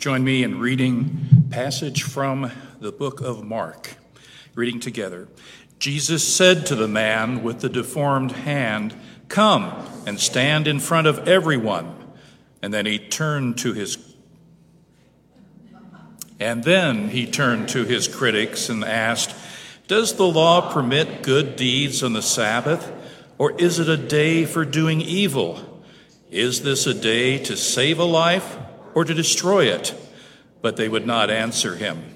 join me in reading passage from the book of Mark. Reading together. Jesus said to the man with the deformed hand, Come and stand in front of everyone. And then he turned to his and then he turned to his critics and asked, Does the law permit good deeds on the Sabbath, or is it a day for doing evil? Is this a day to save a life or to destroy it? But they would not answer him.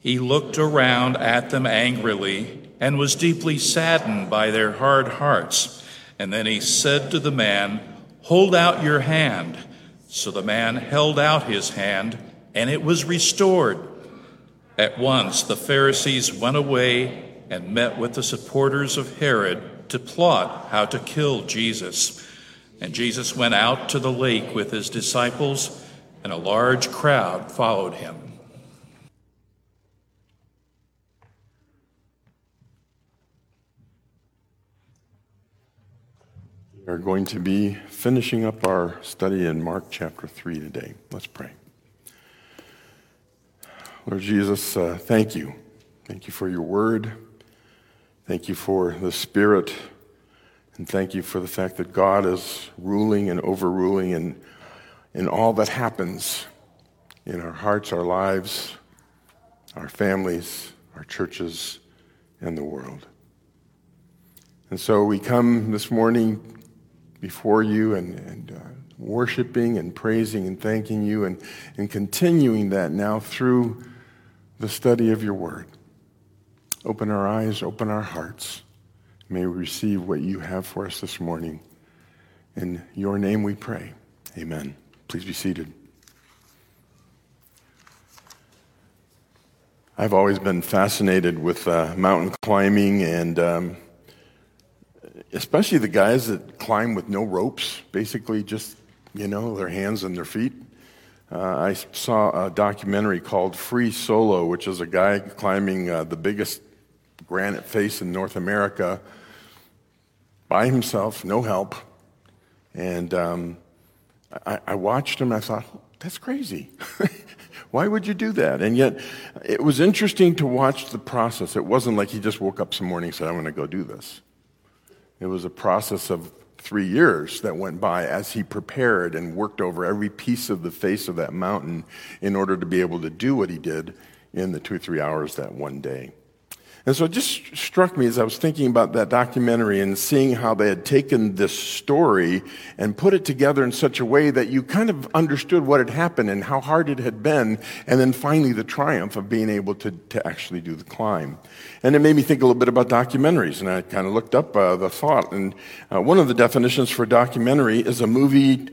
He looked around at them angrily and was deeply saddened by their hard hearts. And then he said to the man, Hold out your hand. So the man held out his hand, and it was restored. At once the Pharisees went away and met with the supporters of Herod to plot how to kill Jesus. And Jesus went out to the lake with his disciples, and a large crowd followed him. We are going to be finishing up our study in Mark chapter 3 today. Let's pray. Lord Jesus, uh, thank you. Thank you for your word. Thank you for the Spirit. And thank you for the fact that God is ruling and overruling in, in all that happens in our hearts, our lives, our families, our churches, and the world. And so we come this morning before you and, and uh, worshiping and praising and thanking you and, and continuing that now through the study of your word. Open our eyes, open our hearts. May we receive what you have for us this morning. In your name we pray. Amen. Please be seated. I've always been fascinated with uh, mountain climbing and um, especially the guys that climb with no ropes, basically just, you know, their hands and their feet. Uh, I saw a documentary called Free Solo, which is a guy climbing uh, the biggest granite face in North America by himself, no help. And um, I, I, watched him. I thought, that's crazy. Why would you do that? And yet, it was interesting to watch the process. It wasn't like he just woke up some morning and said, I'm going to go do this. It was a process of three years that went by as he prepared and worked over every piece of the face of that mountain in order to be able to do what he did in the two or three hours that one day. And so it just struck me as I was thinking about that documentary and seeing how they had taken this story and put it together in such a way that you kind of understood what had happened and how hard it had been, and then finally the triumph of being able to, to actually do the climb. And it made me think a little bit about documentaries, and I kind of looked up uh, the thought. And uh, one of the definitions for documentary is a movie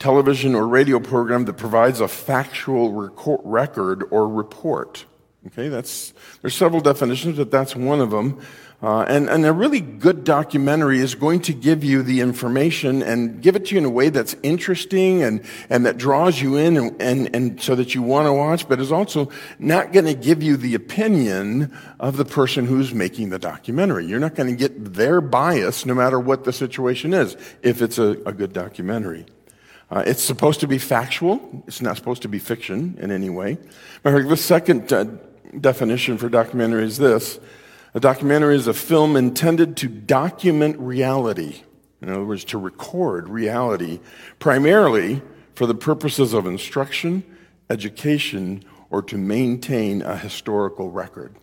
television or radio program that provides a factual record or report. Okay, that's, there's several definitions, but that's one of them. Uh, and, and a really good documentary is going to give you the information and give it to you in a way that's interesting and, and that draws you in and, and, and so that you want to watch, but is also not going to give you the opinion of the person who's making the documentary. You're not going to get their bias no matter what the situation is if it's a, a good documentary. Uh, it's supposed to be factual. It's not supposed to be fiction in any way. The second uh, definition for documentary is this a documentary is a film intended to document reality. In other words, to record reality, primarily for the purposes of instruction, education, or to maintain a historical record.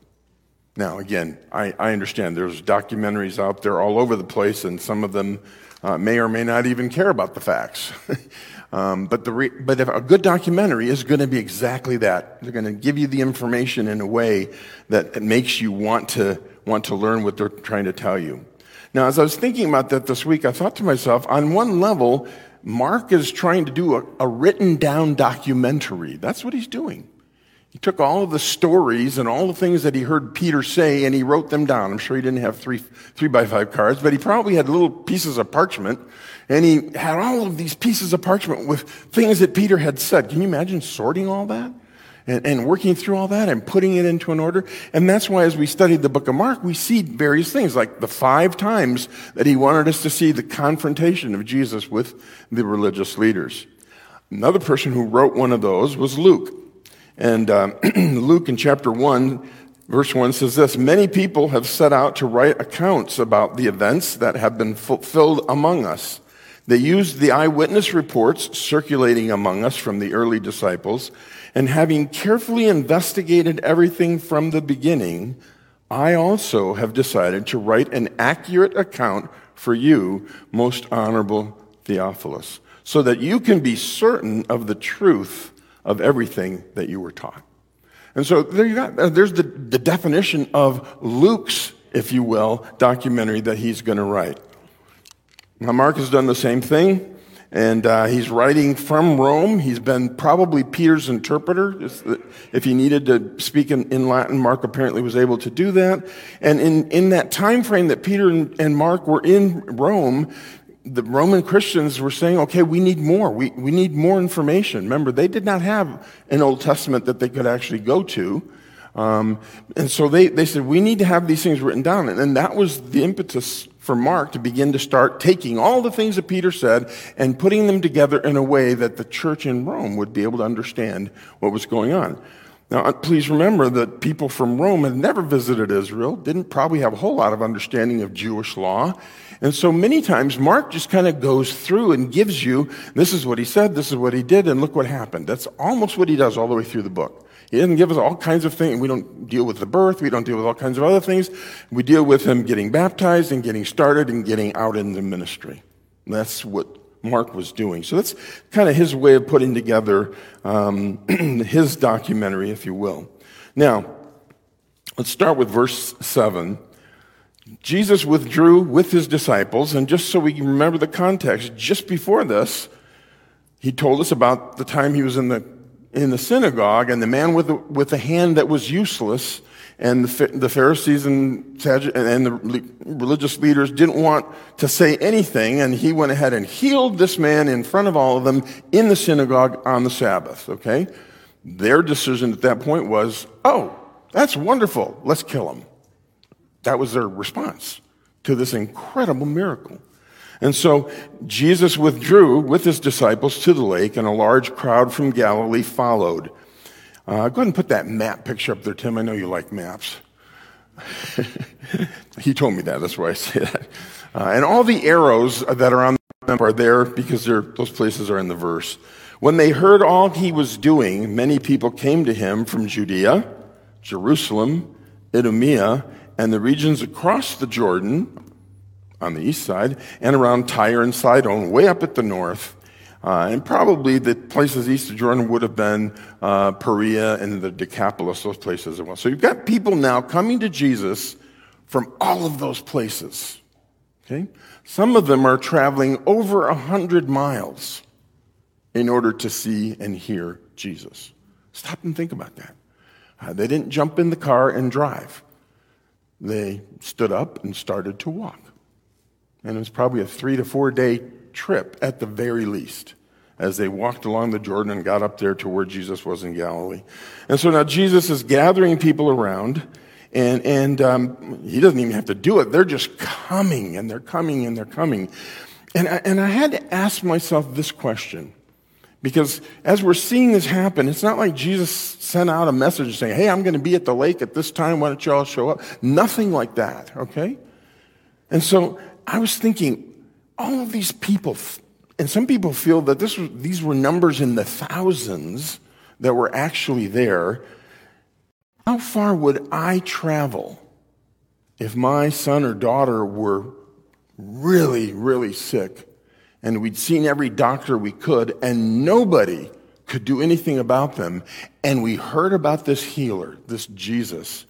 Now, again, I, I understand there's documentaries out there all over the place, and some of them uh, may or may not even care about the facts. Um, but, the re- but a good documentary is going to be exactly that. They're going to give you the information in a way that makes you want to, want to learn what they're trying to tell you. Now, as I was thinking about that this week, I thought to myself, on one level, Mark is trying to do a, a written down documentary. That's what he's doing. He took all of the stories and all the things that he heard Peter say and he wrote them down. I'm sure he didn't have three, three by five cards, but he probably had little pieces of parchment and he had all of these pieces of parchment with things that Peter had said. Can you imagine sorting all that? And, and, working through all that and putting it into an order. And that's why as we studied the book of Mark, we see various things, like the five times that he wanted us to see the confrontation of Jesus with the religious leaders. Another person who wrote one of those was Luke. And uh, Luke in chapter 1, verse 1 says this Many people have set out to write accounts about the events that have been fulfilled among us. They used the eyewitness reports circulating among us from the early disciples, and having carefully investigated everything from the beginning, I also have decided to write an accurate account for you, most honorable Theophilus, so that you can be certain of the truth of everything that you were taught. And so there you got, uh, there's the, the definition of Luke's, if you will, documentary that he's going to write. Now, Mark has done the same thing, and uh, he's writing from Rome. He's been probably Peter's interpreter. If he needed to speak in, in, Latin, Mark apparently was able to do that. And in, in that time frame that Peter and, and Mark were in Rome, the Roman Christians were saying, okay, we need more. We, we need more information. Remember, they did not have an Old Testament that they could actually go to. Um, and so they, they said, we need to have these things written down. And, and that was the impetus for Mark to begin to start taking all the things that Peter said and putting them together in a way that the church in Rome would be able to understand what was going on. Now, uh, please remember that people from Rome had never visited Israel, didn't probably have a whole lot of understanding of Jewish law. And so many times Mark just kind of goes through and gives you, this is what he said, this is what he did, and look what happened. That's almost what he does all the way through the book. He doesn't give us all kinds of things. We don't deal with the birth. We don't deal with all kinds of other things. We deal with him getting baptized and getting started and getting out in the ministry. And that's what Mark was doing. So that's kind of his way of putting together um, his documentary, if you will. Now, let's start with verse 7. Jesus withdrew with his disciples, and just so we can remember the context, just before this, he told us about the time he was in the in the synagogue, and the man with the, with the hand that was useless, and the, the Pharisees and, and the religious leaders didn't want to say anything, and he went ahead and healed this man in front of all of them in the synagogue on the Sabbath, okay? Their decision at that point was, oh, that's wonderful, let's kill him. That was their response to this incredible miracle. And so Jesus withdrew with his disciples to the lake, and a large crowd from Galilee followed. Uh, go ahead and put that map picture up there, Tim. I know you like maps. he told me that. That's why I say that. Uh, and all the arrows that are on the map are there because those places are in the verse. When they heard all he was doing, many people came to him from Judea, Jerusalem, Idumea, and the regions across the Jordan on the east side, and around Tyre and Sidon, way up at the north. Uh, and probably the places east of Jordan would have been uh, Perea and the Decapolis, those places as well. So you've got people now coming to Jesus from all of those places. Okay? Some of them are traveling over a hundred miles in order to see and hear Jesus. Stop and think about that. Uh, they didn't jump in the car and drive. They stood up and started to walk. And it was probably a three to four day trip at the very least as they walked along the Jordan and got up there to where Jesus was in Galilee. And so now Jesus is gathering people around, and, and um, he doesn't even have to do it. They're just coming, and they're coming, and they're coming. And I, and I had to ask myself this question. Because as we're seeing this happen, it's not like Jesus sent out a message saying, Hey, I'm going to be at the lake at this time. Why don't you all show up? Nothing like that, okay? And so I was thinking, all of these people, and some people feel that this these were numbers in the thousands that were actually there. How far would I travel if my son or daughter were really, really sick and we'd seen every doctor we could and nobody could do anything about them and we heard about this healer, this Jesus,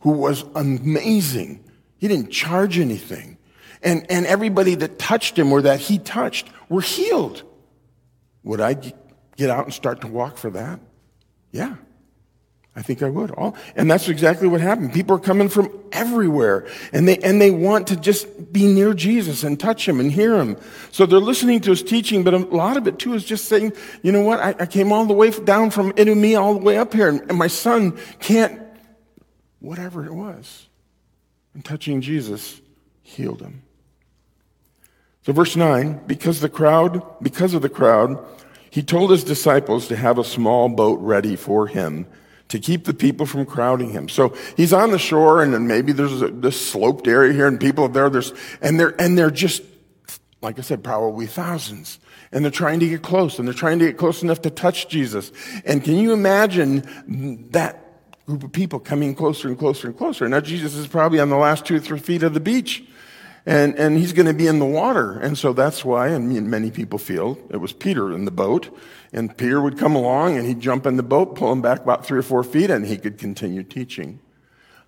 who was amazing. He didn't charge anything and, and everybody that touched him or that he touched were healed. Would I get out and start to walk for that? Yeah, I think I would. All, and that's exactly what happened. People are coming from everywhere and they, and they want to just be near Jesus and touch him and hear him. So they're listening to his teaching, but a lot of it too is just saying, you know what? I, I came all the way down from Idumea all the way up here and, and my son can't, whatever it was. And touching Jesus healed him. So verse 9, because the crowd, because of the crowd, he told his disciples to have a small boat ready for him to keep the people from crowding him. So he's on the shore and then maybe there's a, this sloped area here and people are there, there's, and they're, and they're just, like I said, probably thousands. And they're trying to get close and they're trying to get close enough to touch Jesus. And can you imagine that group of people coming closer and closer and closer? Now Jesus is probably on the last two or three feet of the beach and, and he's going to be in the water. And so that's why, and many people feel, it was Peter in the boat. And Peter would come along and he'd jump in the boat, pull him back about three or four feet, and he could continue teaching.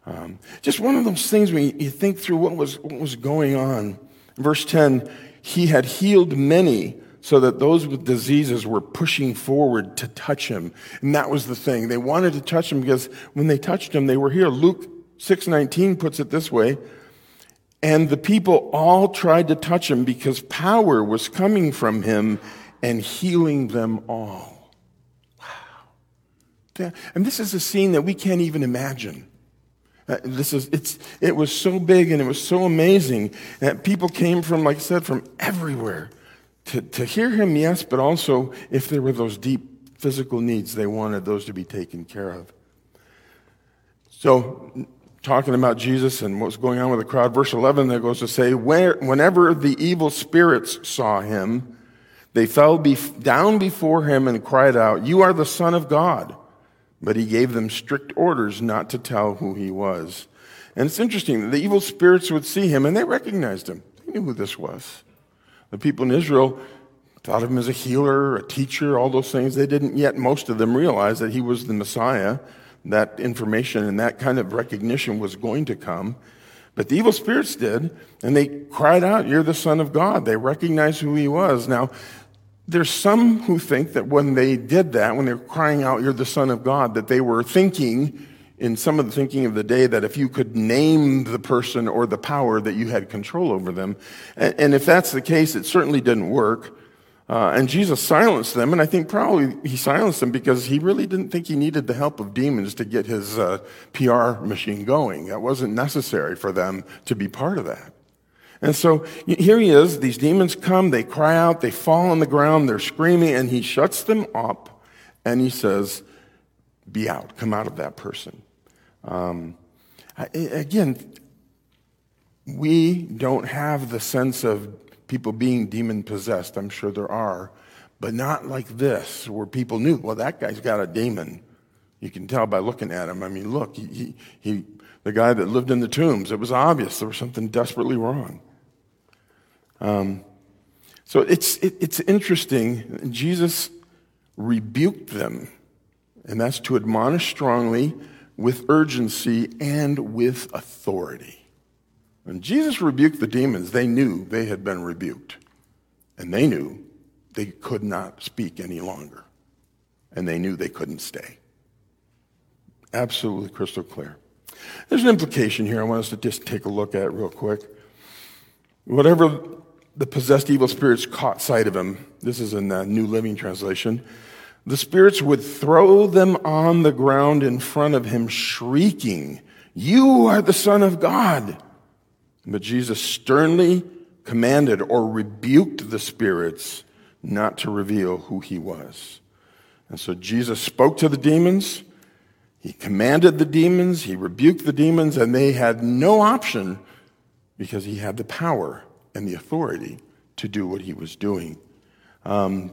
Um, just one of those things when you think through what was, what was going on. Verse 10 He had healed many so that those with diseases were pushing forward to touch him. And that was the thing. They wanted to touch him because when they touched him, they were here. Luke 6:19 puts it this way, and the people all tried to touch him because power was coming from him and healing them all. Wow. And this is a scene that we can't even imagine. Uh, this is, it's, it was so big and it was so amazing that people came from, like I said, from everywhere to, to hear him, yes, but also if there were those deep physical needs, they wanted those to be taken care of. So talking about Jesus and what's going on with the crowd. Verse 11 that goes to say, whenever the evil spirits saw him, they fell down before him and cried out, You are the Son of God. But he gave them strict orders not to tell who he was. And it's interesting, the evil spirits would see him and they recognized him. They knew who this was. The people in Israel thought of him as a healer, a teacher, all those things. They didn't yet, most of them, realize that he was the Messiah that information and that kind of recognition was going to come. But the evil spirits did, and they cried out, You're the Son of God. They recognized who he was. Now, there's some who think that when they did that, when they were crying out, You're the Son of God, that they were thinking, in some of the thinking of the day, that if you could name the person or the power, that you had control over them. And if that's the case, it certainly didn't work. Uh, and Jesus silenced them, and I think probably he silenced them because he really didn't think he needed the help of demons to get his uh, PR machine going. That wasn't necessary for them to be part of that. And so here he is. These demons come, they cry out, they fall on the ground, they're screaming, and he shuts them up and he says, Be out, come out of that person. Um, again, we don't have the sense of people being demon possessed. I'm sure there are, but not like this, where people knew, well, that guy's got a demon. You can tell by looking at him. I mean, look, he, he, he the guy that lived in the tombs, it was obvious there was something desperately wrong. Um, so it's, it, it's interesting. Jesus rebuked them, and that's to admonish strongly, with urgency, and with authority. When Jesus rebuked the demons, they knew they had been rebuked. And they knew they could not speak any longer. And they knew they couldn't stay. Absolutely crystal clear. There's an implication here I want us to just take a look at real quick. Whatever the possessed evil spirits caught sight of him, this is in the New Living Translation, the spirits would throw them on the ground in front of him, shrieking, You are the Son of God. But Jesus sternly commanded or rebuked the spirits not to reveal who he was. And so Jesus spoke to the demons. He commanded the demons. He rebuked the demons, and they had no option because he had the power and the authority to do what he was doing. Um,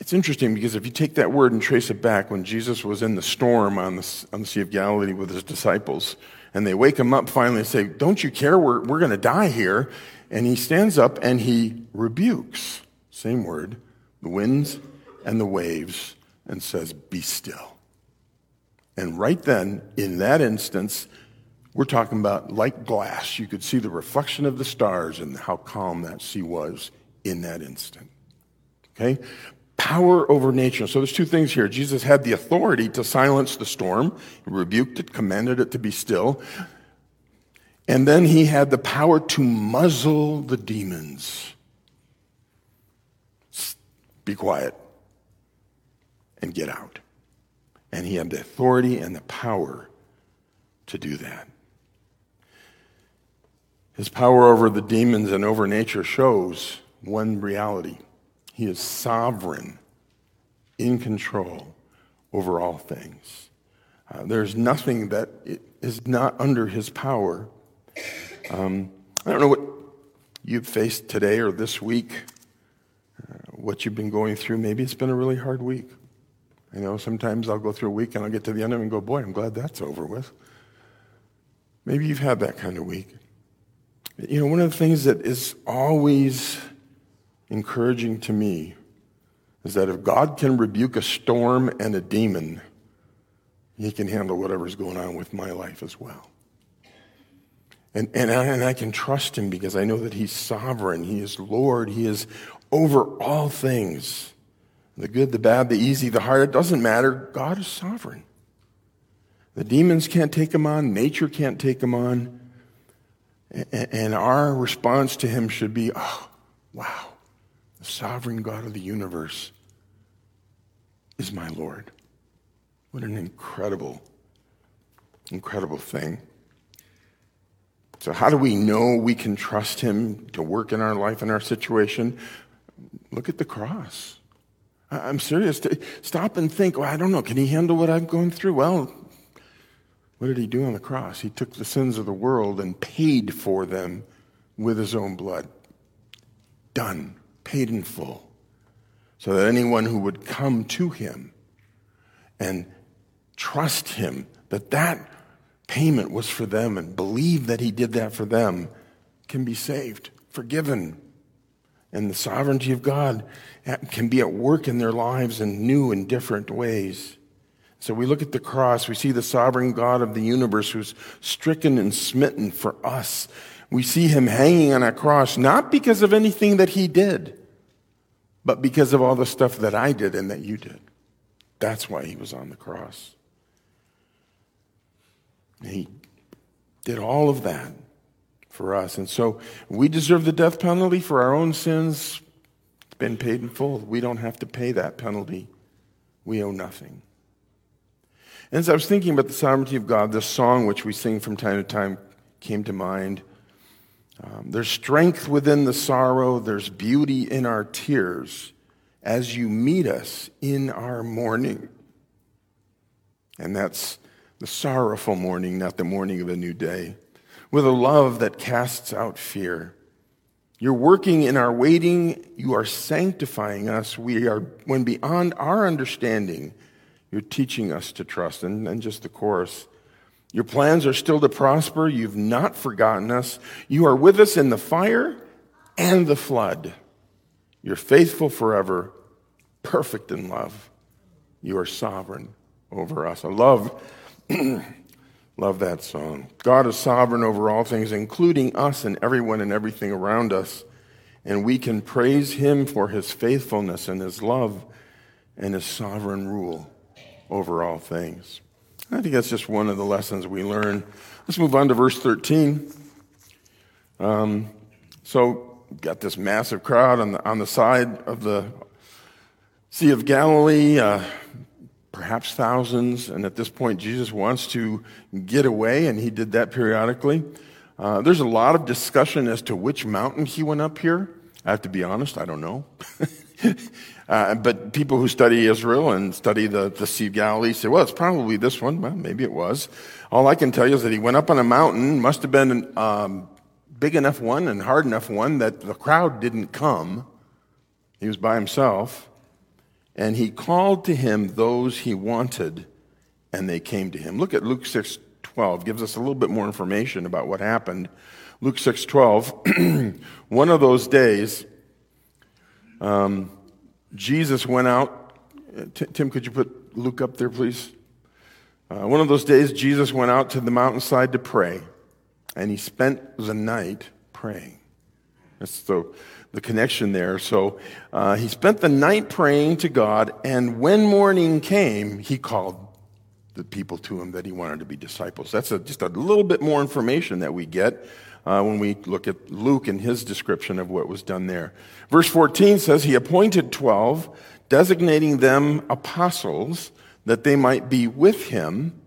it's interesting because if you take that word and trace it back when Jesus was in the storm on the, on the Sea of Galilee with his disciples, and they wake him up finally and say, Don't you care? We're, we're going to die here. And he stands up and he rebukes, same word, the winds and the waves, and says, Be still. And right then, in that instance, we're talking about like glass. You could see the reflection of the stars and how calm that sea was in that instant. Okay? Power over nature. So there's two things here. Jesus had the authority to silence the storm, he rebuked it, commanded it to be still. And then he had the power to muzzle the demons. Be quiet and get out. And he had the authority and the power to do that. His power over the demons and over nature shows one reality He is sovereign, in control over all things. Uh, there's nothing that is not under his power. Um, I don't know what you've faced today or this week, uh, what you've been going through. Maybe it's been a really hard week. You know, sometimes I'll go through a week and I'll get to the end of it and go, boy, I'm glad that's over with. Maybe you've had that kind of week. You know, one of the things that is always encouraging to me is that if God can rebuke a storm and a demon, he can handle whatever's going on with my life as well. And, and, I, and I can trust him because I know that he's sovereign. He is Lord. He is over all things the good, the bad, the easy, the hard. It doesn't matter. God is sovereign. The demons can't take him on, nature can't take him on. And our response to him should be, oh, wow, sovereign God of the universe is my Lord. What an incredible, incredible thing. So, how do we know we can trust him to work in our life and our situation? Look at the cross. I'm serious. Stop and think, well, I don't know, can he handle what I'm going through? Well, what did he do on the cross? He took the sins of the world and paid for them with his own blood. Done, paid in full. So that anyone who would come to him and trust him that that payment was for them and believe that he did that for them can be saved, forgiven. And the sovereignty of God can be at work in their lives in new and different ways. So we look at the cross, we see the sovereign God of the universe who's stricken and smitten for us. We see him hanging on a cross, not because of anything that he did, but because of all the stuff that I did and that you did. That's why he was on the cross. And he did all of that for us. And so we deserve the death penalty for our own sins. It's been paid in full. We don't have to pay that penalty. We owe nothing. And as I was thinking about the sovereignty of God, this song which we sing from time to time came to mind. Um, there's strength within the sorrow, there's beauty in our tears as you meet us in our mourning. And that's the sorrowful morning, not the morning of a new day, with a love that casts out fear. You're working in our waiting, you are sanctifying us. We are, when beyond our understanding, you're teaching us to trust. And, and just the chorus. Your plans are still to prosper. You've not forgotten us. You are with us in the fire and the flood. You're faithful forever, perfect in love. You are sovereign over us. I love, love that song. God is sovereign over all things, including us and everyone and everything around us. And we can praise him for his faithfulness and his love and his sovereign rule over all things. I think that's just one of the lessons we learn. Let's move on to verse 13. Um, so, got this massive crowd on the, on the side of the Sea of Galilee, uh, perhaps thousands, and at this point, Jesus wants to get away, and he did that periodically. Uh, there's a lot of discussion as to which mountain he went up here. I have to be honest, I don't know. Uh, but people who study Israel and study the, the Sea of Galilee say, well, it's probably this one. Well, maybe it was. All I can tell you is that he went up on a mountain, must have been a um, big enough one and hard enough one that the crowd didn't come. He was by himself. And he called to him those he wanted, and they came to him. Look at Luke 6 12, gives us a little bit more information about what happened. Luke 6 12, one of those days, um, Jesus went out. Tim, could you put Luke up there, please? Uh, one of those days, Jesus went out to the mountainside to pray, and he spent the night praying. That's the, the connection there. So uh, he spent the night praying to God, and when morning came, he called the people to him that he wanted to be disciples. That's a, just a little bit more information that we get uh, when we look at Luke and his description of what was done there. Verse 14 says, He appointed 12, designating them apostles, that they might be with him,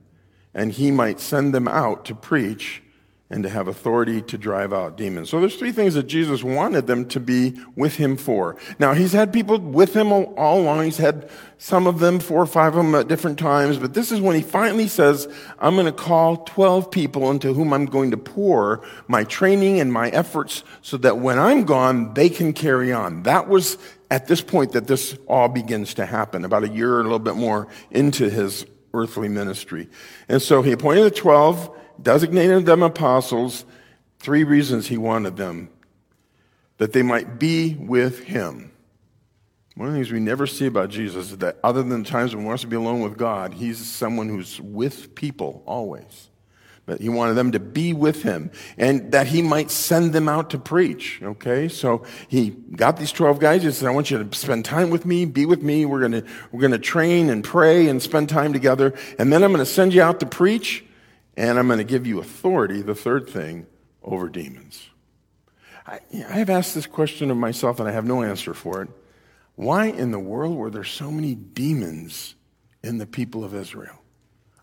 and he might send them out to preach and to have authority to drive out demons. So there's three things that Jesus wanted them to be with him for. Now, he's had people with him all, along. He's had some of them, four or five of them at different times, but this is when he finally says, I'm going to call 12 people into whom I'm going to pour my training and my efforts so that when I'm gone, they can carry on. That was at this point that this all begins to happen, about a year or a little bit more into his earthly ministry. And so he appointed the 12, designated them apostles, three reasons he wanted them that they might be with him. One of the things we never see about Jesus is that other than times when he wants to be alone with God, he's someone who's with people always. But he wanted them to be with him and that he might send them out to preach. Okay. So he got these 12 guys. He said, I want you to spend time with me, be with me. We're going to, we're going to train and pray and spend time together. And then I'm going to send you out to preach and I'm going to give you authority, the third thing, over demons. I, have asked this question of myself and I have no answer for it. Why in the world were there so many demons in the people of Israel?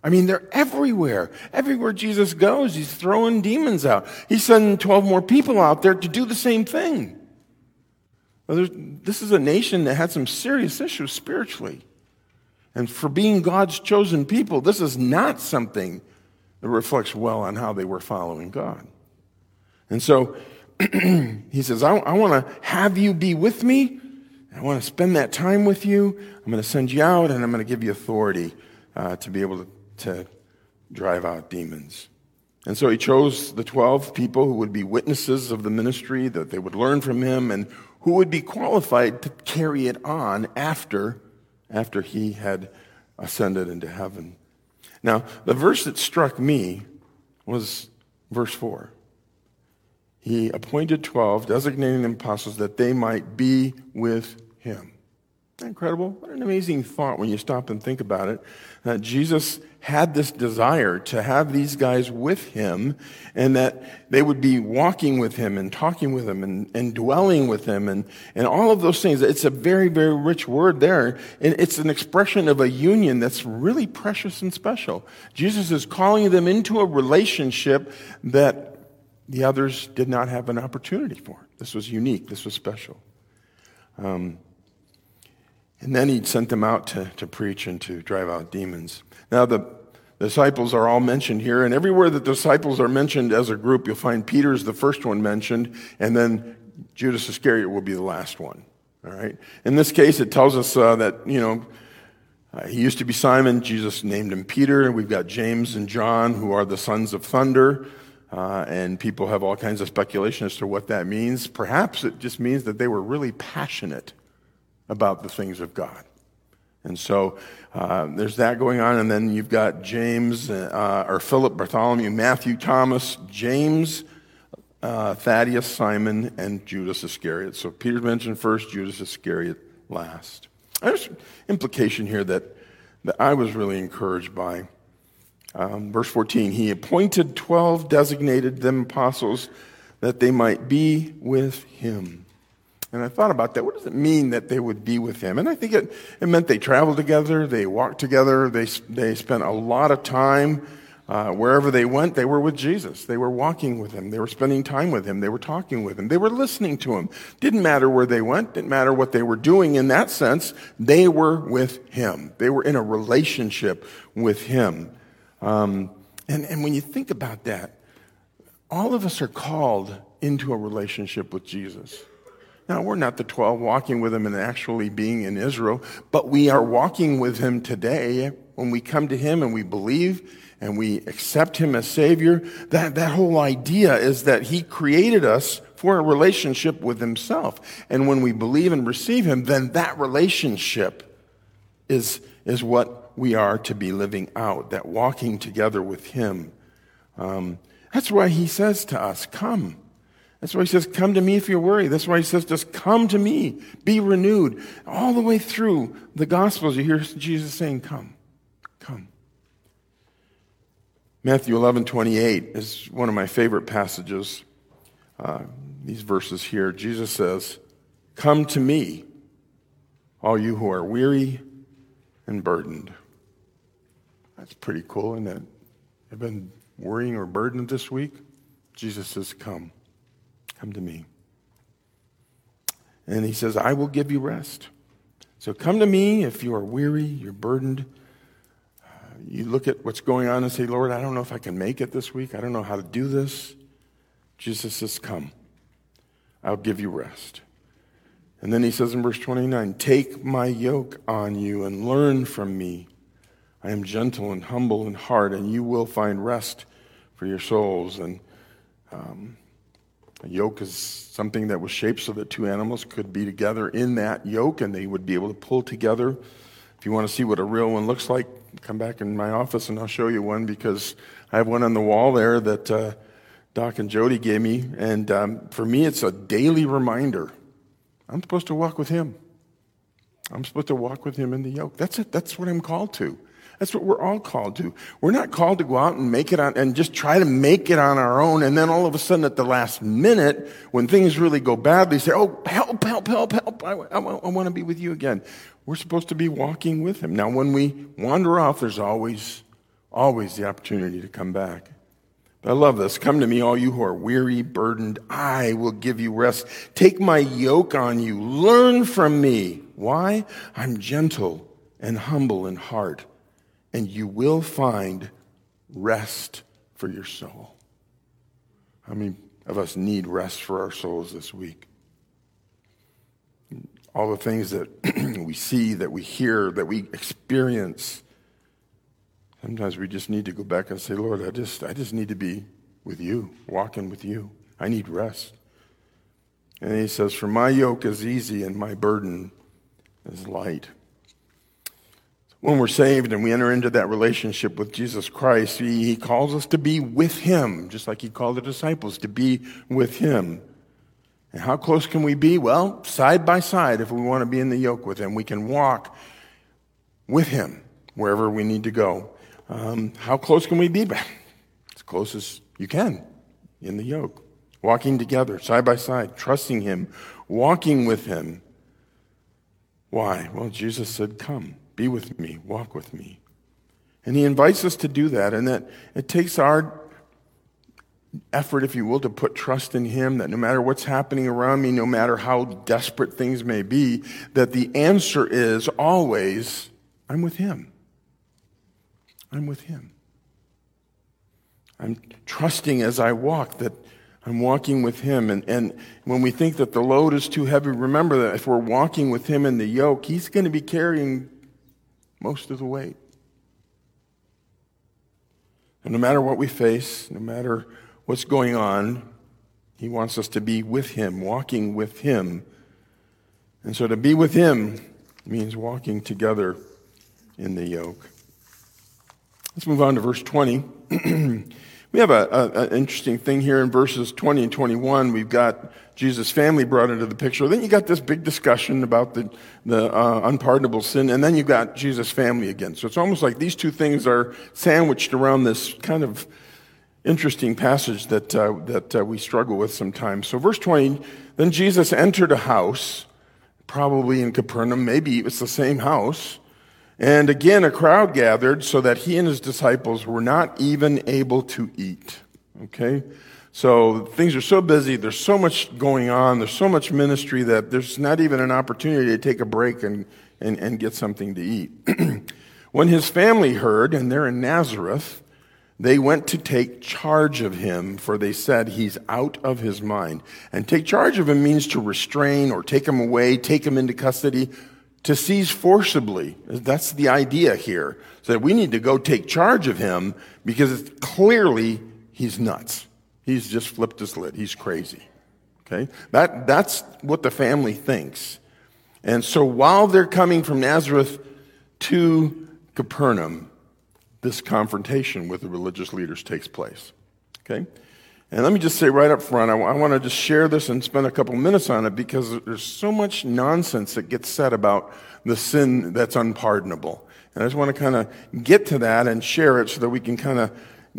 I mean, they're everywhere. Everywhere Jesus goes, he's throwing demons out. He's sending 12 more people out there to do the same thing. Well, this is a nation that had some serious issues spiritually. And for being God's chosen people, this is not something that reflects well on how they were following God. And so he says, I, I want to have you be with me. I want to spend that time with you. I'm going to send you out and I'm going to give you authority uh, to be able to to drive out demons. And so he chose the 12 people who would be witnesses of the ministry, that they would learn from him, and who would be qualified to carry it on after, after he had ascended into heaven. Now, the verse that struck me was verse 4. He appointed 12, designating them apostles that they might be with him. Incredible. What an amazing thought when you stop and think about it. That Jesus had this desire to have these guys with him and that they would be walking with him and talking with him and, and dwelling with him and, and all of those things. It's a very, very rich word there. And it's an expression of a union that's really precious and special. Jesus is calling them into a relationship that the others did not have an opportunity for. This was unique. This was special. Um, and then he sent them out to, to preach and to drive out demons. Now, the disciples are all mentioned here, and everywhere the disciples are mentioned as a group, you'll find Peter is the first one mentioned, and then Judas Iscariot will be the last one. All right? In this case, it tells us uh, that, you know, uh, he used to be Simon. Jesus named him Peter. And We've got James and John, who are the sons of thunder. Uh, and people have all kinds of speculation as to what that means. Perhaps it just means that they were really passionate about the things of God. And so uh, there's that going on. And then you've got James, uh, or Philip, Bartholomew, Matthew, Thomas, James, uh, Thaddeus, Simon, and Judas Iscariot. So Peter's mentioned first, Judas Iscariot last. There's implication here that, that I was really encouraged by. Um, verse 14, he appointed 12, designated them apostles, that they might be with him. And I thought about that. What does it mean that they would be with him? And I think it, it meant they traveled together, they walked together, they, they spent a lot of time. Uh, wherever they went, they were with Jesus. They were walking with him. They were spending time with him. They were talking with him. They were listening to him. Didn't matter where they went. Didn't matter what they were doing. In that sense, they were with him. They were in a relationship with him. Um, and, and when you think about that, all of us are called into a relationship with Jesus. Now, we're not the 12 walking with him and actually being in Israel, but we are walking with him today when we come to him and we believe and we accept him as Savior. That, that whole idea is that he created us for a relationship with himself. And when we believe and receive him, then that relationship is, is what we are to be living out, that walking together with him. Um, that's why he says to us, Come. That's why he says, Come to me if you're worried. That's why he says, Just come to me, be renewed. All the way through the Gospels, you hear Jesus saying, Come, come. Matthew 11 28 is one of my favorite passages. Uh, these verses here. Jesus says, Come to me, all you who are weary and burdened. That's pretty cool, isn't it? Have been worrying or burdened this week? Jesus says, Come, come to me. And he says, I will give you rest. So come to me if you are weary, you're burdened. Uh, you look at what's going on and say, Lord, I don't know if I can make it this week. I don't know how to do this. Jesus says, Come, I'll give you rest. And then he says in verse 29 Take my yoke on you and learn from me. I am gentle and humble in heart, and you will find rest for your souls. And um, a yoke is something that was shaped so that two animals could be together in that yoke and they would be able to pull together. If you want to see what a real one looks like, come back in my office and I'll show you one because I have one on the wall there that uh, Doc and Jody gave me. And um, for me, it's a daily reminder I'm supposed to walk with Him. I'm supposed to walk with Him in the yoke. That's it. That's what I'm called to. That's what we're all called to. We're not called to go out and make it on and just try to make it on our own. And then all of a sudden at the last minute, when things really go badly, say, Oh, help, help, help, help. I, I, I want to be with you again. We're supposed to be walking with him. Now, when we wander off, there's always, always the opportunity to come back. But I love this. Come to me, all you who are weary, burdened. I will give you rest. Take my yoke on you. Learn from me. Why? I'm gentle and humble in heart and you will find rest for your soul. How many of us need rest for our souls this week? All the things that we see, that we hear, that we experience. Sometimes we just need to go back and say, Lord, I just, I just need to be with you, walking with you. I need rest. And he says, For my yoke is easy and my burden is light when we're saved and we enter into that relationship with Jesus Christ, he, he, calls us to be with Him, just like He called the disciples to be with Him. And how close can we be? Well, side by side, if we want to be in the yoke with Him, we can walk with Him wherever we need to go. Um, how close can we be? As close as you can in the yoke. Walking together, side by side, trusting Him, walking with Him. Why? Well, Jesus said, Come. Be with me, walk with me. And he invites us to do that, and that it takes our effort, if you will, to put trust in him, that no matter what's happening around me, no matter how desperate things may be, that the answer is always, I'm with him. I'm with him. I'm trusting as I walk that I'm walking with him. And, and when we think that the load is too heavy, remember that if we're walking with him in the yoke, he's going to be carrying most of the weight. And no matter what we face, no matter what's going on, He wants us to be with Him, walking with Him. And so to be with Him means walking together in the yoke. Let's move on to verse 20. we have an interesting thing here in verses 20 and 21. We've got Jesus' family brought into the picture. Then you got this big discussion about the, the uh, unpardonable sin, and then you got Jesus' family again. So it's almost like these two things are sandwiched around this kind of interesting passage that, uh, that uh, we struggle with sometimes. So, verse 20 then Jesus entered a house, probably in Capernaum, maybe it's the same house. And again, a crowd gathered so that he and his disciples were not even able to eat. Okay? So things are so busy, there's so much going on, there's so much ministry that there's not even an opportunity to take a break and, and, and get something to eat. when his family heard, and they're in Nazareth, they went to take charge of him, for they said he's out of his mind. And take charge of him means to restrain or take him away, take him into custody, to seize forcibly. That's the idea here. So that we need to go take charge of him because it's clearly he's nuts. He's just flipped his lid. He's crazy. Okay? That, that's what the family thinks. And so while they're coming from Nazareth to Capernaum, this confrontation with the religious leaders takes place. Okay? And let me just say right up front, I want to just share this and spend a couple minutes on it because there's so much nonsense that gets said about the sin that's unpardonable. And I just want to kind of get to that and share it so that we can kind of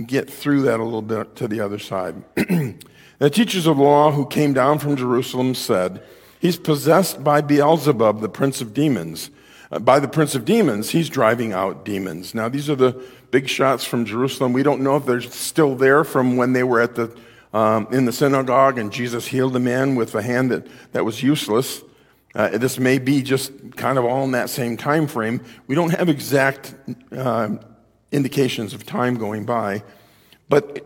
get through that a little bit to the other side. the teachers of law who came down from Jerusalem said, He's possessed by Beelzebub, the prince of demons. Uh, by the prince of demons, he's driving out demons. Now, these are the big shots from Jerusalem. We don't know if they're still there from when they were at the um, in the synagogue and Jesus healed the man with a hand that, that was useless. Uh, this may be just kind of all in that same time frame. We don't have exact uh, indications of time going by, but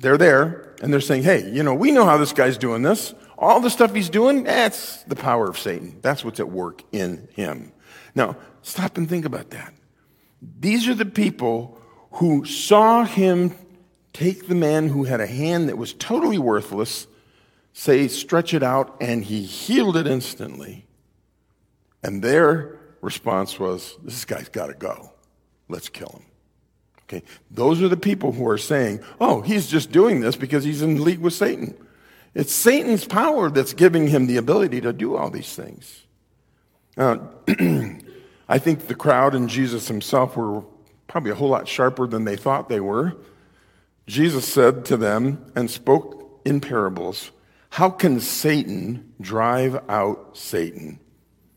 they're there and they're saying, hey, you know, we know how this guy's doing this. All the stuff he's doing, that's the power of Satan. That's what's at work in him. Now, stop and think about that. These are the people who saw him take the man who had a hand that was totally worthless, say, stretch it out, and he healed it instantly. And their response was, this guy's got to go. Let's kill him. Okay, those are the people who are saying, oh, he's just doing this because he's in league with Satan. It's Satan's power that's giving him the ability to do all these things. Now, I think the crowd and Jesus himself were probably a whole lot sharper than they thought they were. Jesus said to them and spoke in parables How can Satan drive out Satan?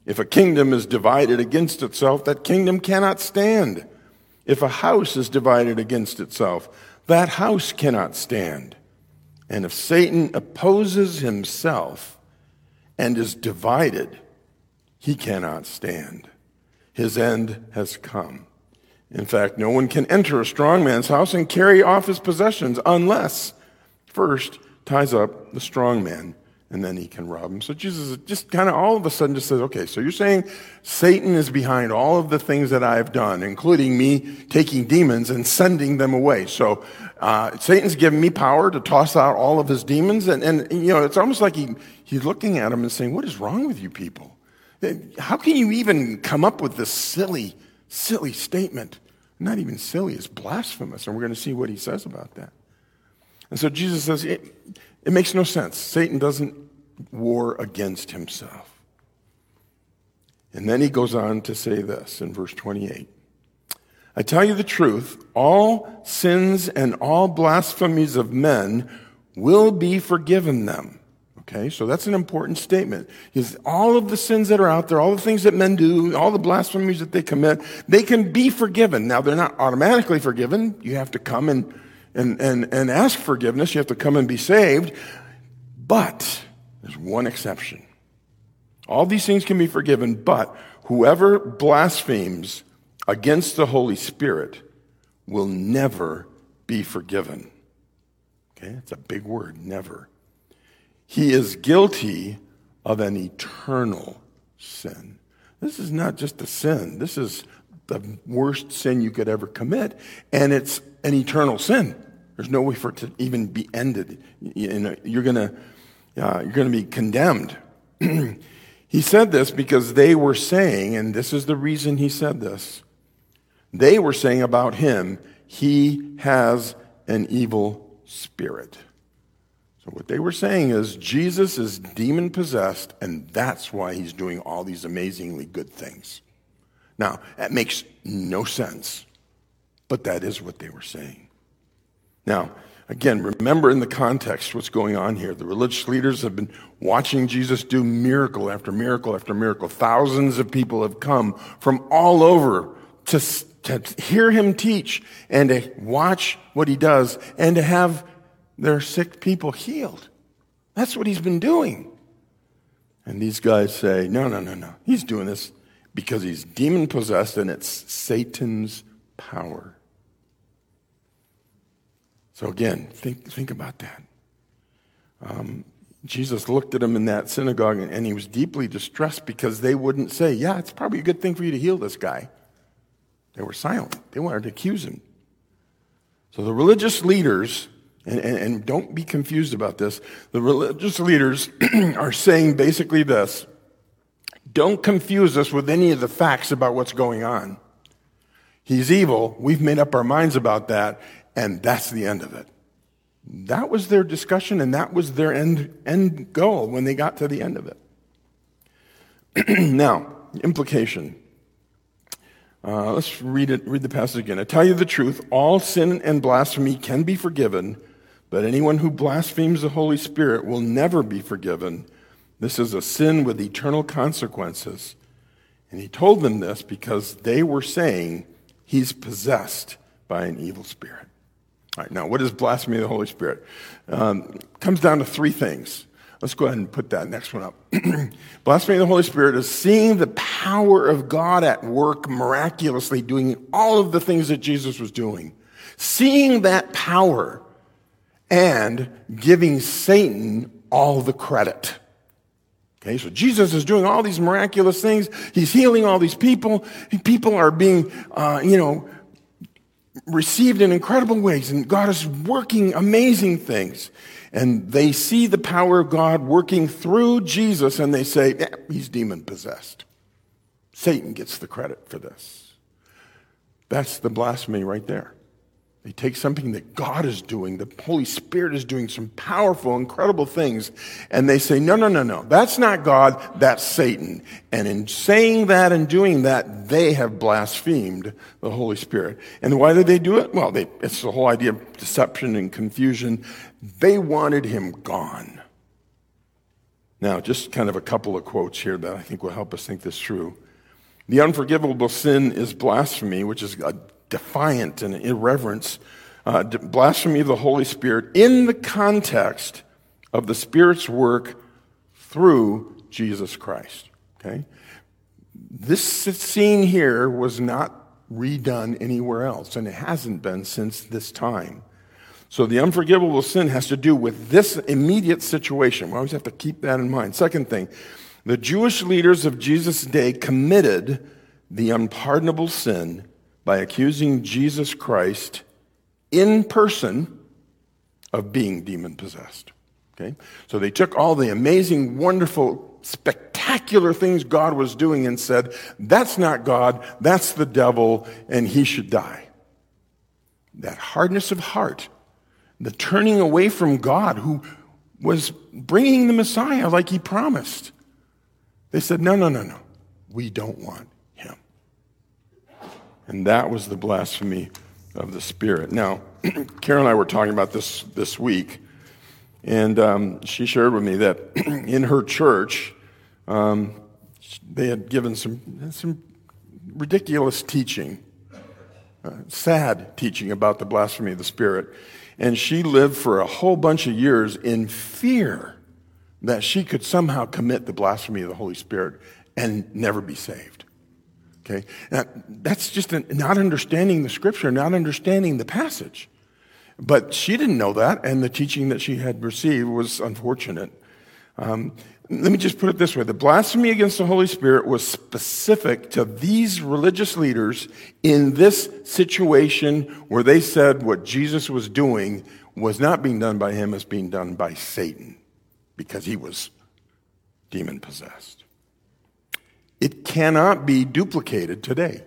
If a kingdom is divided against itself, that kingdom cannot stand. If a house is divided against itself, that house cannot stand. And if Satan opposes himself and is divided, he cannot stand. His end has come. In fact, no one can enter a strong man's house and carry off his possessions unless first ties up the strong man and then he can rob him. So Jesus just kind of all of a sudden just says, okay, so you're saying Satan is behind all of the things that I've done, including me taking demons and sending them away. So uh, Satan's given me power to toss out all of his demons. And, and, you know, it's almost like he, he's looking at him and saying, what is wrong with you people? How can you even come up with this silly, silly statement? Not even silly, it's blasphemous. And we're going to see what he says about that. And so Jesus says, it, it makes no sense. Satan doesn't war against himself. And then he goes on to say this in verse 28. I tell you the truth, all sins and all blasphemies of men will be forgiven them. Okay, so that's an important statement. Is all of the sins that are out there, all the things that men do, all the blasphemies that they commit, they can be forgiven. Now, they're not automatically forgiven. You have to come and, and, and, and ask forgiveness. You have to come and be saved. But there's one exception. All these things can be forgiven, but whoever blasphemes against the Holy Spirit will never be forgiven. Okay, it's a big word, never he is guilty of an eternal sin. This is not just a sin, this is the worst sin you could ever commit, and it's an eternal sin. There's no way for it to even be ended. You're going to uh, you're going to be condemned. he said this because they were saying, and this is the reason he said this. They were saying about him, he has an evil spirit. So, what they were saying is Jesus is demon possessed, and that's why he's doing all these amazingly good things. Now, that makes no sense, but that is what they were saying. Now, again, remember in the context what's going on here. The religious leaders have been watching Jesus do miracle after miracle after miracle. Thousands of people have come from all over to, to hear him teach and to watch what he does and to have their sick people healed. That's what he's been doing. And these guys say, no, no, no, no. He's doing this because he's demon possessed and it's Satan's power. So again, think, think about that. Um, Jesus looked at him in that synagogue and, and he was deeply distressed because they wouldn't say, Yeah, it's probably a good thing for you to heal this guy. They were silent. They wanted to accuse him. So the religious leaders and, and, and don't be confused about this. The religious leaders are saying basically this don't confuse us with any of the facts about what's going on. He's evil. We've made up our minds about that, and that's the end of it. That was their discussion, and that was their end, end goal when they got to the end of it. now, implication. Uh, let's read it. Read the passage again. I tell you the truth: all sin and blasphemy can be forgiven but anyone who blasphemes the Holy Spirit will never be forgiven. This is a sin with eternal consequences. And he told them this because they were saying he's possessed by an evil spirit. All right, now, what is blasphemy of the Holy Spirit? Um, comes down to three things. Let's go ahead and put that next one up. blasphemy of the Holy Spirit is seeing the power of God at work miraculously, doing all of the things that Jesus was doing. Seeing that power and giving Satan all the credit. Okay, so Jesus is doing all these miraculous things. He's healing all these people. People are being, uh, you know, received in incredible ways, and God is working amazing things. And they see the power of God working through Jesus, and they say, he's demon possessed. Satan gets the credit for this. That's the blasphemy right there. They take something that God is doing, the Holy Spirit is doing some powerful, incredible things, and they say, no, no, no, no, that's not God, that's Satan. And in saying that and doing that, they have blasphemed the Holy Spirit. And why did they do it? Well, they, it's the whole idea of deception and confusion. They wanted him gone. Now, just kind of a couple of quotes here that I think will help us think this through. The unforgivable sin is blasphemy, which is a defiant and irreverence, uh, blasphemy of the Holy Spirit in the context of the Spirit's work through Jesus Christ. Okay? This scene here was not redone anywhere else, and it hasn't been since this time. So the unforgivable sin has to do with this immediate situation. We always have to keep that in mind. Second thing, the Jewish leaders of Jesus' day committed the unpardonable sin by accusing Jesus Christ in person of being demon possessed. Okay? So they took all the amazing, wonderful, spectacular things God was doing and said, that's not God, that's the devil, and he should die. That hardness of heart, the turning away from God who was bringing the Messiah like he promised. They said, no, no, no, no. We don't want and that was the blasphemy of the Spirit. Now, Karen and I were talking about this this week, and um, she shared with me that in her church, um, they had given some, some ridiculous teaching, uh, sad teaching about the blasphemy of the Spirit. And she lived for a whole bunch of years in fear that she could somehow commit the blasphemy of the Holy Spirit and never be saved. Okay? Now, that's just not understanding the scripture, not understanding the passage. But she didn't know that, and the teaching that she had received was unfortunate. Um, let me just put it this way the blasphemy against the Holy Spirit was specific to these religious leaders in this situation where they said what Jesus was doing was not being done by him, as being done by Satan because he was demon possessed. It cannot be duplicated today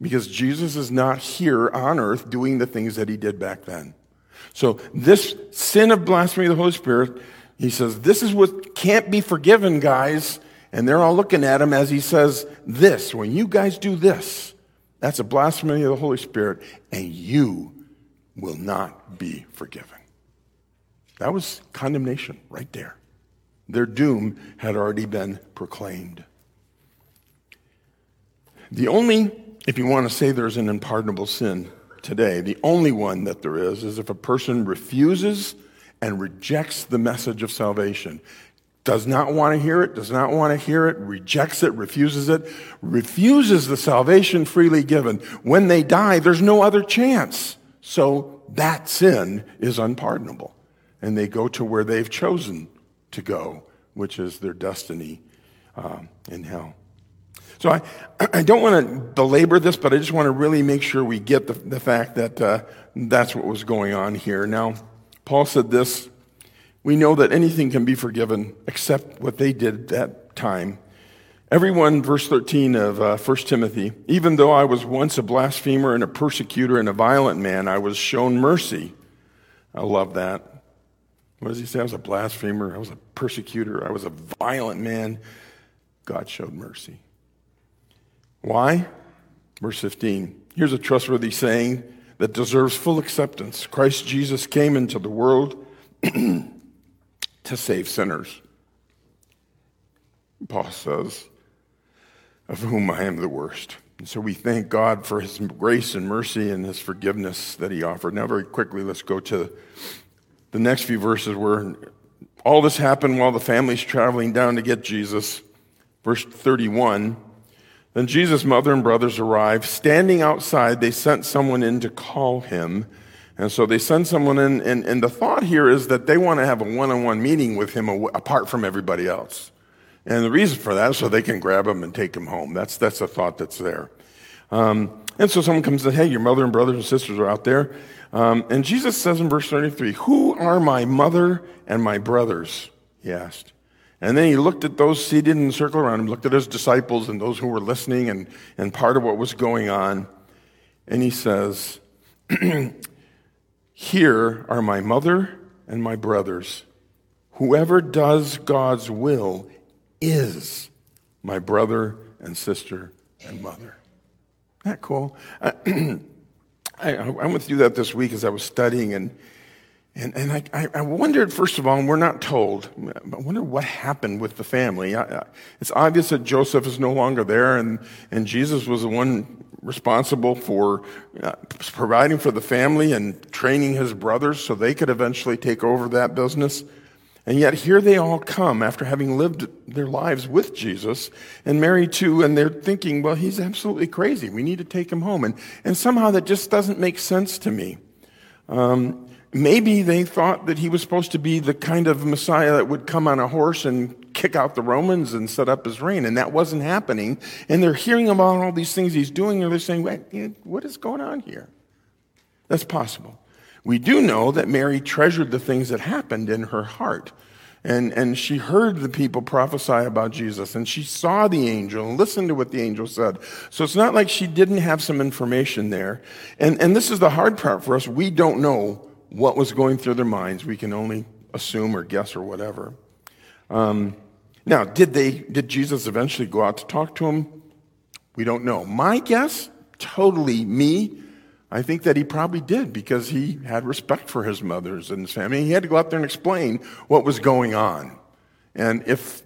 because Jesus is not here on earth doing the things that he did back then. So, this sin of blasphemy of the Holy Spirit, he says, this is what can't be forgiven, guys. And they're all looking at him as he says, This, when you guys do this, that's a blasphemy of the Holy Spirit, and you will not be forgiven. That was condemnation right there. Their doom had already been proclaimed. The only, if you want to say there's an unpardonable sin today, the only one that there is is if a person refuses and rejects the message of salvation. Does not want to hear it, does not want to hear it, rejects it, refuses it, refuses the salvation freely given. When they die, there's no other chance. So that sin is unpardonable. And they go to where they've chosen to go, which is their destiny um, in hell. So I, I don't want to belabor this, but I just want to really make sure we get the, the fact that uh, that's what was going on here. Now, Paul said this We know that anything can be forgiven except what they did that time. Everyone, verse 13 of uh, 1 Timothy, even though I was once a blasphemer and a persecutor and a violent man, I was shown mercy. I love that. What does he say? I was a blasphemer, I was a persecutor, I was a violent man. God showed mercy. Why? Verse 15. Here's a trustworthy saying that deserves full acceptance Christ Jesus came into the world to save sinners. Paul says, of whom I am the worst. And so we thank God for his grace and mercy and his forgiveness that he offered. Now, very quickly, let's go to the next few verses where all this happened while the family's traveling down to get Jesus. Verse 31. Then Jesus' mother and brothers arrived. Standing outside, they sent someone in to call him. And so they send someone in, and, and the thought here is that they want to have a one on one meeting with him apart from everybody else. And the reason for that is so they can grab him and take him home. That's, that's the thought that's there. Um, and so someone comes and says, Hey, your mother and brothers and sisters are out there. Um, and Jesus says in verse 33, Who are my mother and my brothers? He asked. And then he looked at those seated in the circle around him, looked at his disciples and those who were listening and, and part of what was going on. And he says, Here are my mother and my brothers. Whoever does God's will is my brother and sister and mother. Isn't that cool? I, I, went through that this week as I was studying, and, and, and I, I wondered, first of all, and we're not told, I wonder what happened with the family. I, it's obvious that Joseph is no longer there, and, and Jesus was the one responsible for uh, providing for the family and training his brothers so they could eventually take over that business. And yet here they all come after having lived their lives with Jesus and Mary too, and they're thinking, well, he's absolutely crazy. We need to take him home. And, and somehow that just doesn't make sense to me. Um, maybe they thought that he was supposed to be the kind of Messiah that would come on a horse and kick out the Romans and set up his reign, and that wasn't happening. And they're hearing about all these things he's doing, and they're saying, what is going on here? That's possible. We do know that Mary treasured the things that happened in her heart. And, and she heard the people prophesy about Jesus, and she saw the angel and listened to what the angel said. So it's not like she didn't have some information there. And, and this is the hard part for us. We don't know what was going through their minds. We can only assume or guess or whatever. Um, now, did they, did Jesus eventually go out to talk to him? We don't know. My guess, totally me, I think that he probably did because he had respect for his mothers and his family. He had to go out there and explain what was going on. And if,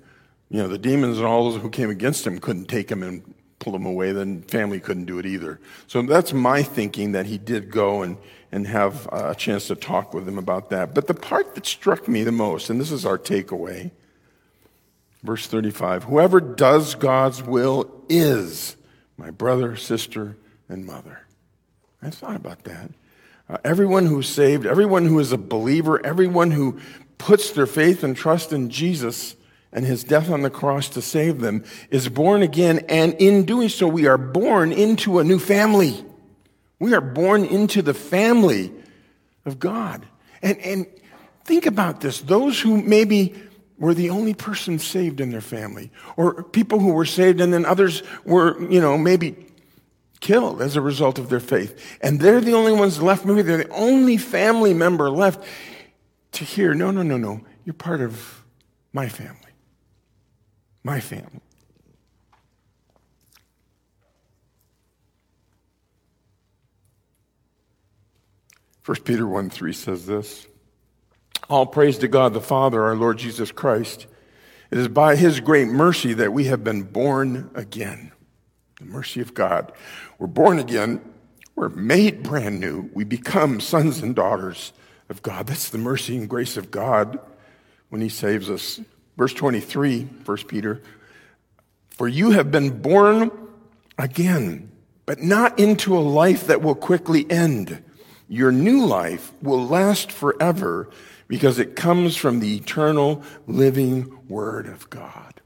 you know, the demons and all those who came against him couldn't take him and pull him away, then family couldn't do it either. So that's my thinking that he did go and, and have a chance to talk with him about that. But the part that struck me the most, and this is our takeaway, verse 35 whoever does God's will is my brother, sister, and mother. I thought about that. Uh, everyone who's saved, everyone who is a believer, everyone who puts their faith and trust in Jesus and his death on the cross to save them is born again. And in doing so, we are born into a new family. We are born into the family of God. And, and think about this. Those who maybe were the only person saved in their family, or people who were saved and then others were, you know, maybe killed as a result of their faith. And they're the only ones left. Maybe they're the only family member left to hear no, no, no, no. You're part of my family. My family. First Peter 1 3 says this All praise to God the Father, our Lord Jesus Christ. It is by his great mercy that we have been born again the mercy of God. We're born again. We're made brand new. We become sons and daughters of God. That's the mercy and grace of God when He saves us. Verse 23, 1 Peter For you have been born again, but not into a life that will quickly end. Your new life will last forever because it comes from the eternal living Word of God.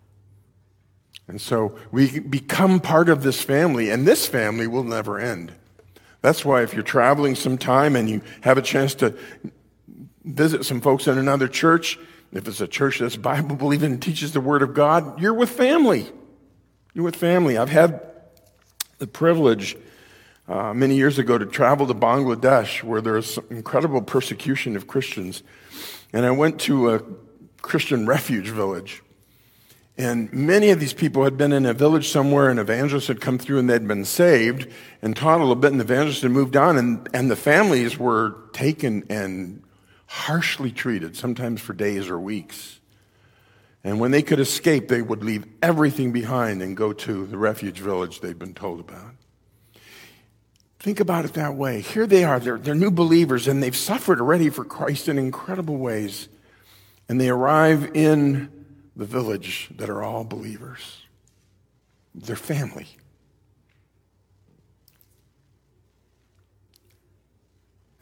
And so we become part of this family, and this family will never end. That's why if you're traveling sometime and you have a chance to visit some folks in another church, if it's a church that's Bible believing and teaches the Word of God, you're with family. You're with family. I've had the privilege uh, many years ago to travel to Bangladesh where there's incredible persecution of Christians. And I went to a Christian refuge village. And many of these people had been in a village somewhere, and evangelists had come through and they'd been saved and taught a little bit, and the evangelists had moved on, and, and the families were taken and harshly treated, sometimes for days or weeks. And when they could escape, they would leave everything behind and go to the refuge village they'd been told about. Think about it that way. Here they are, they're, they're new believers, and they've suffered already for Christ in incredible ways. And they arrive in the village that are all believers, their family.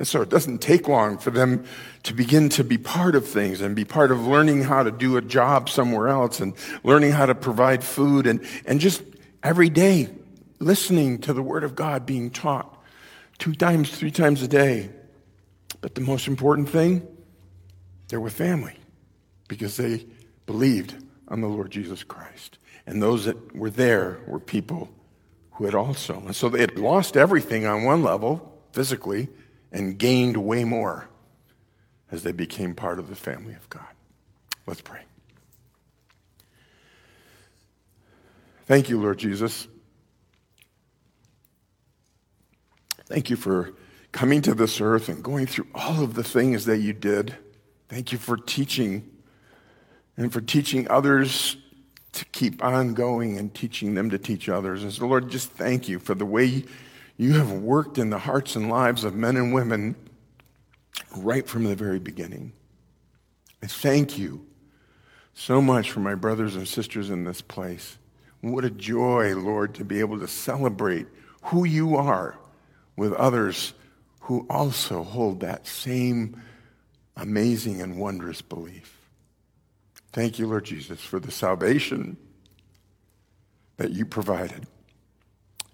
And so it doesn't take long for them to begin to be part of things and be part of learning how to do a job somewhere else and learning how to provide food and, and just every day listening to the Word of God being taught two times, three times a day. But the most important thing, they're with family because they believed on the Lord Jesus Christ. And those that were there were people who had also. And so they had lost everything on one level, physically, and gained way more as they became part of the family of God. Let's pray. Thank you, Lord Jesus. Thank you for coming to this earth and going through all of the things that you did. Thank you for teaching and for teaching others to keep on going and teaching them to teach others. And so, Lord, just thank you for the way you have worked in the hearts and lives of men and women right from the very beginning. I thank you so much for my brothers and sisters in this place. What a joy, Lord, to be able to celebrate who you are with others who also hold that same amazing and wondrous belief. Thank you, Lord Jesus, for the salvation that you provided.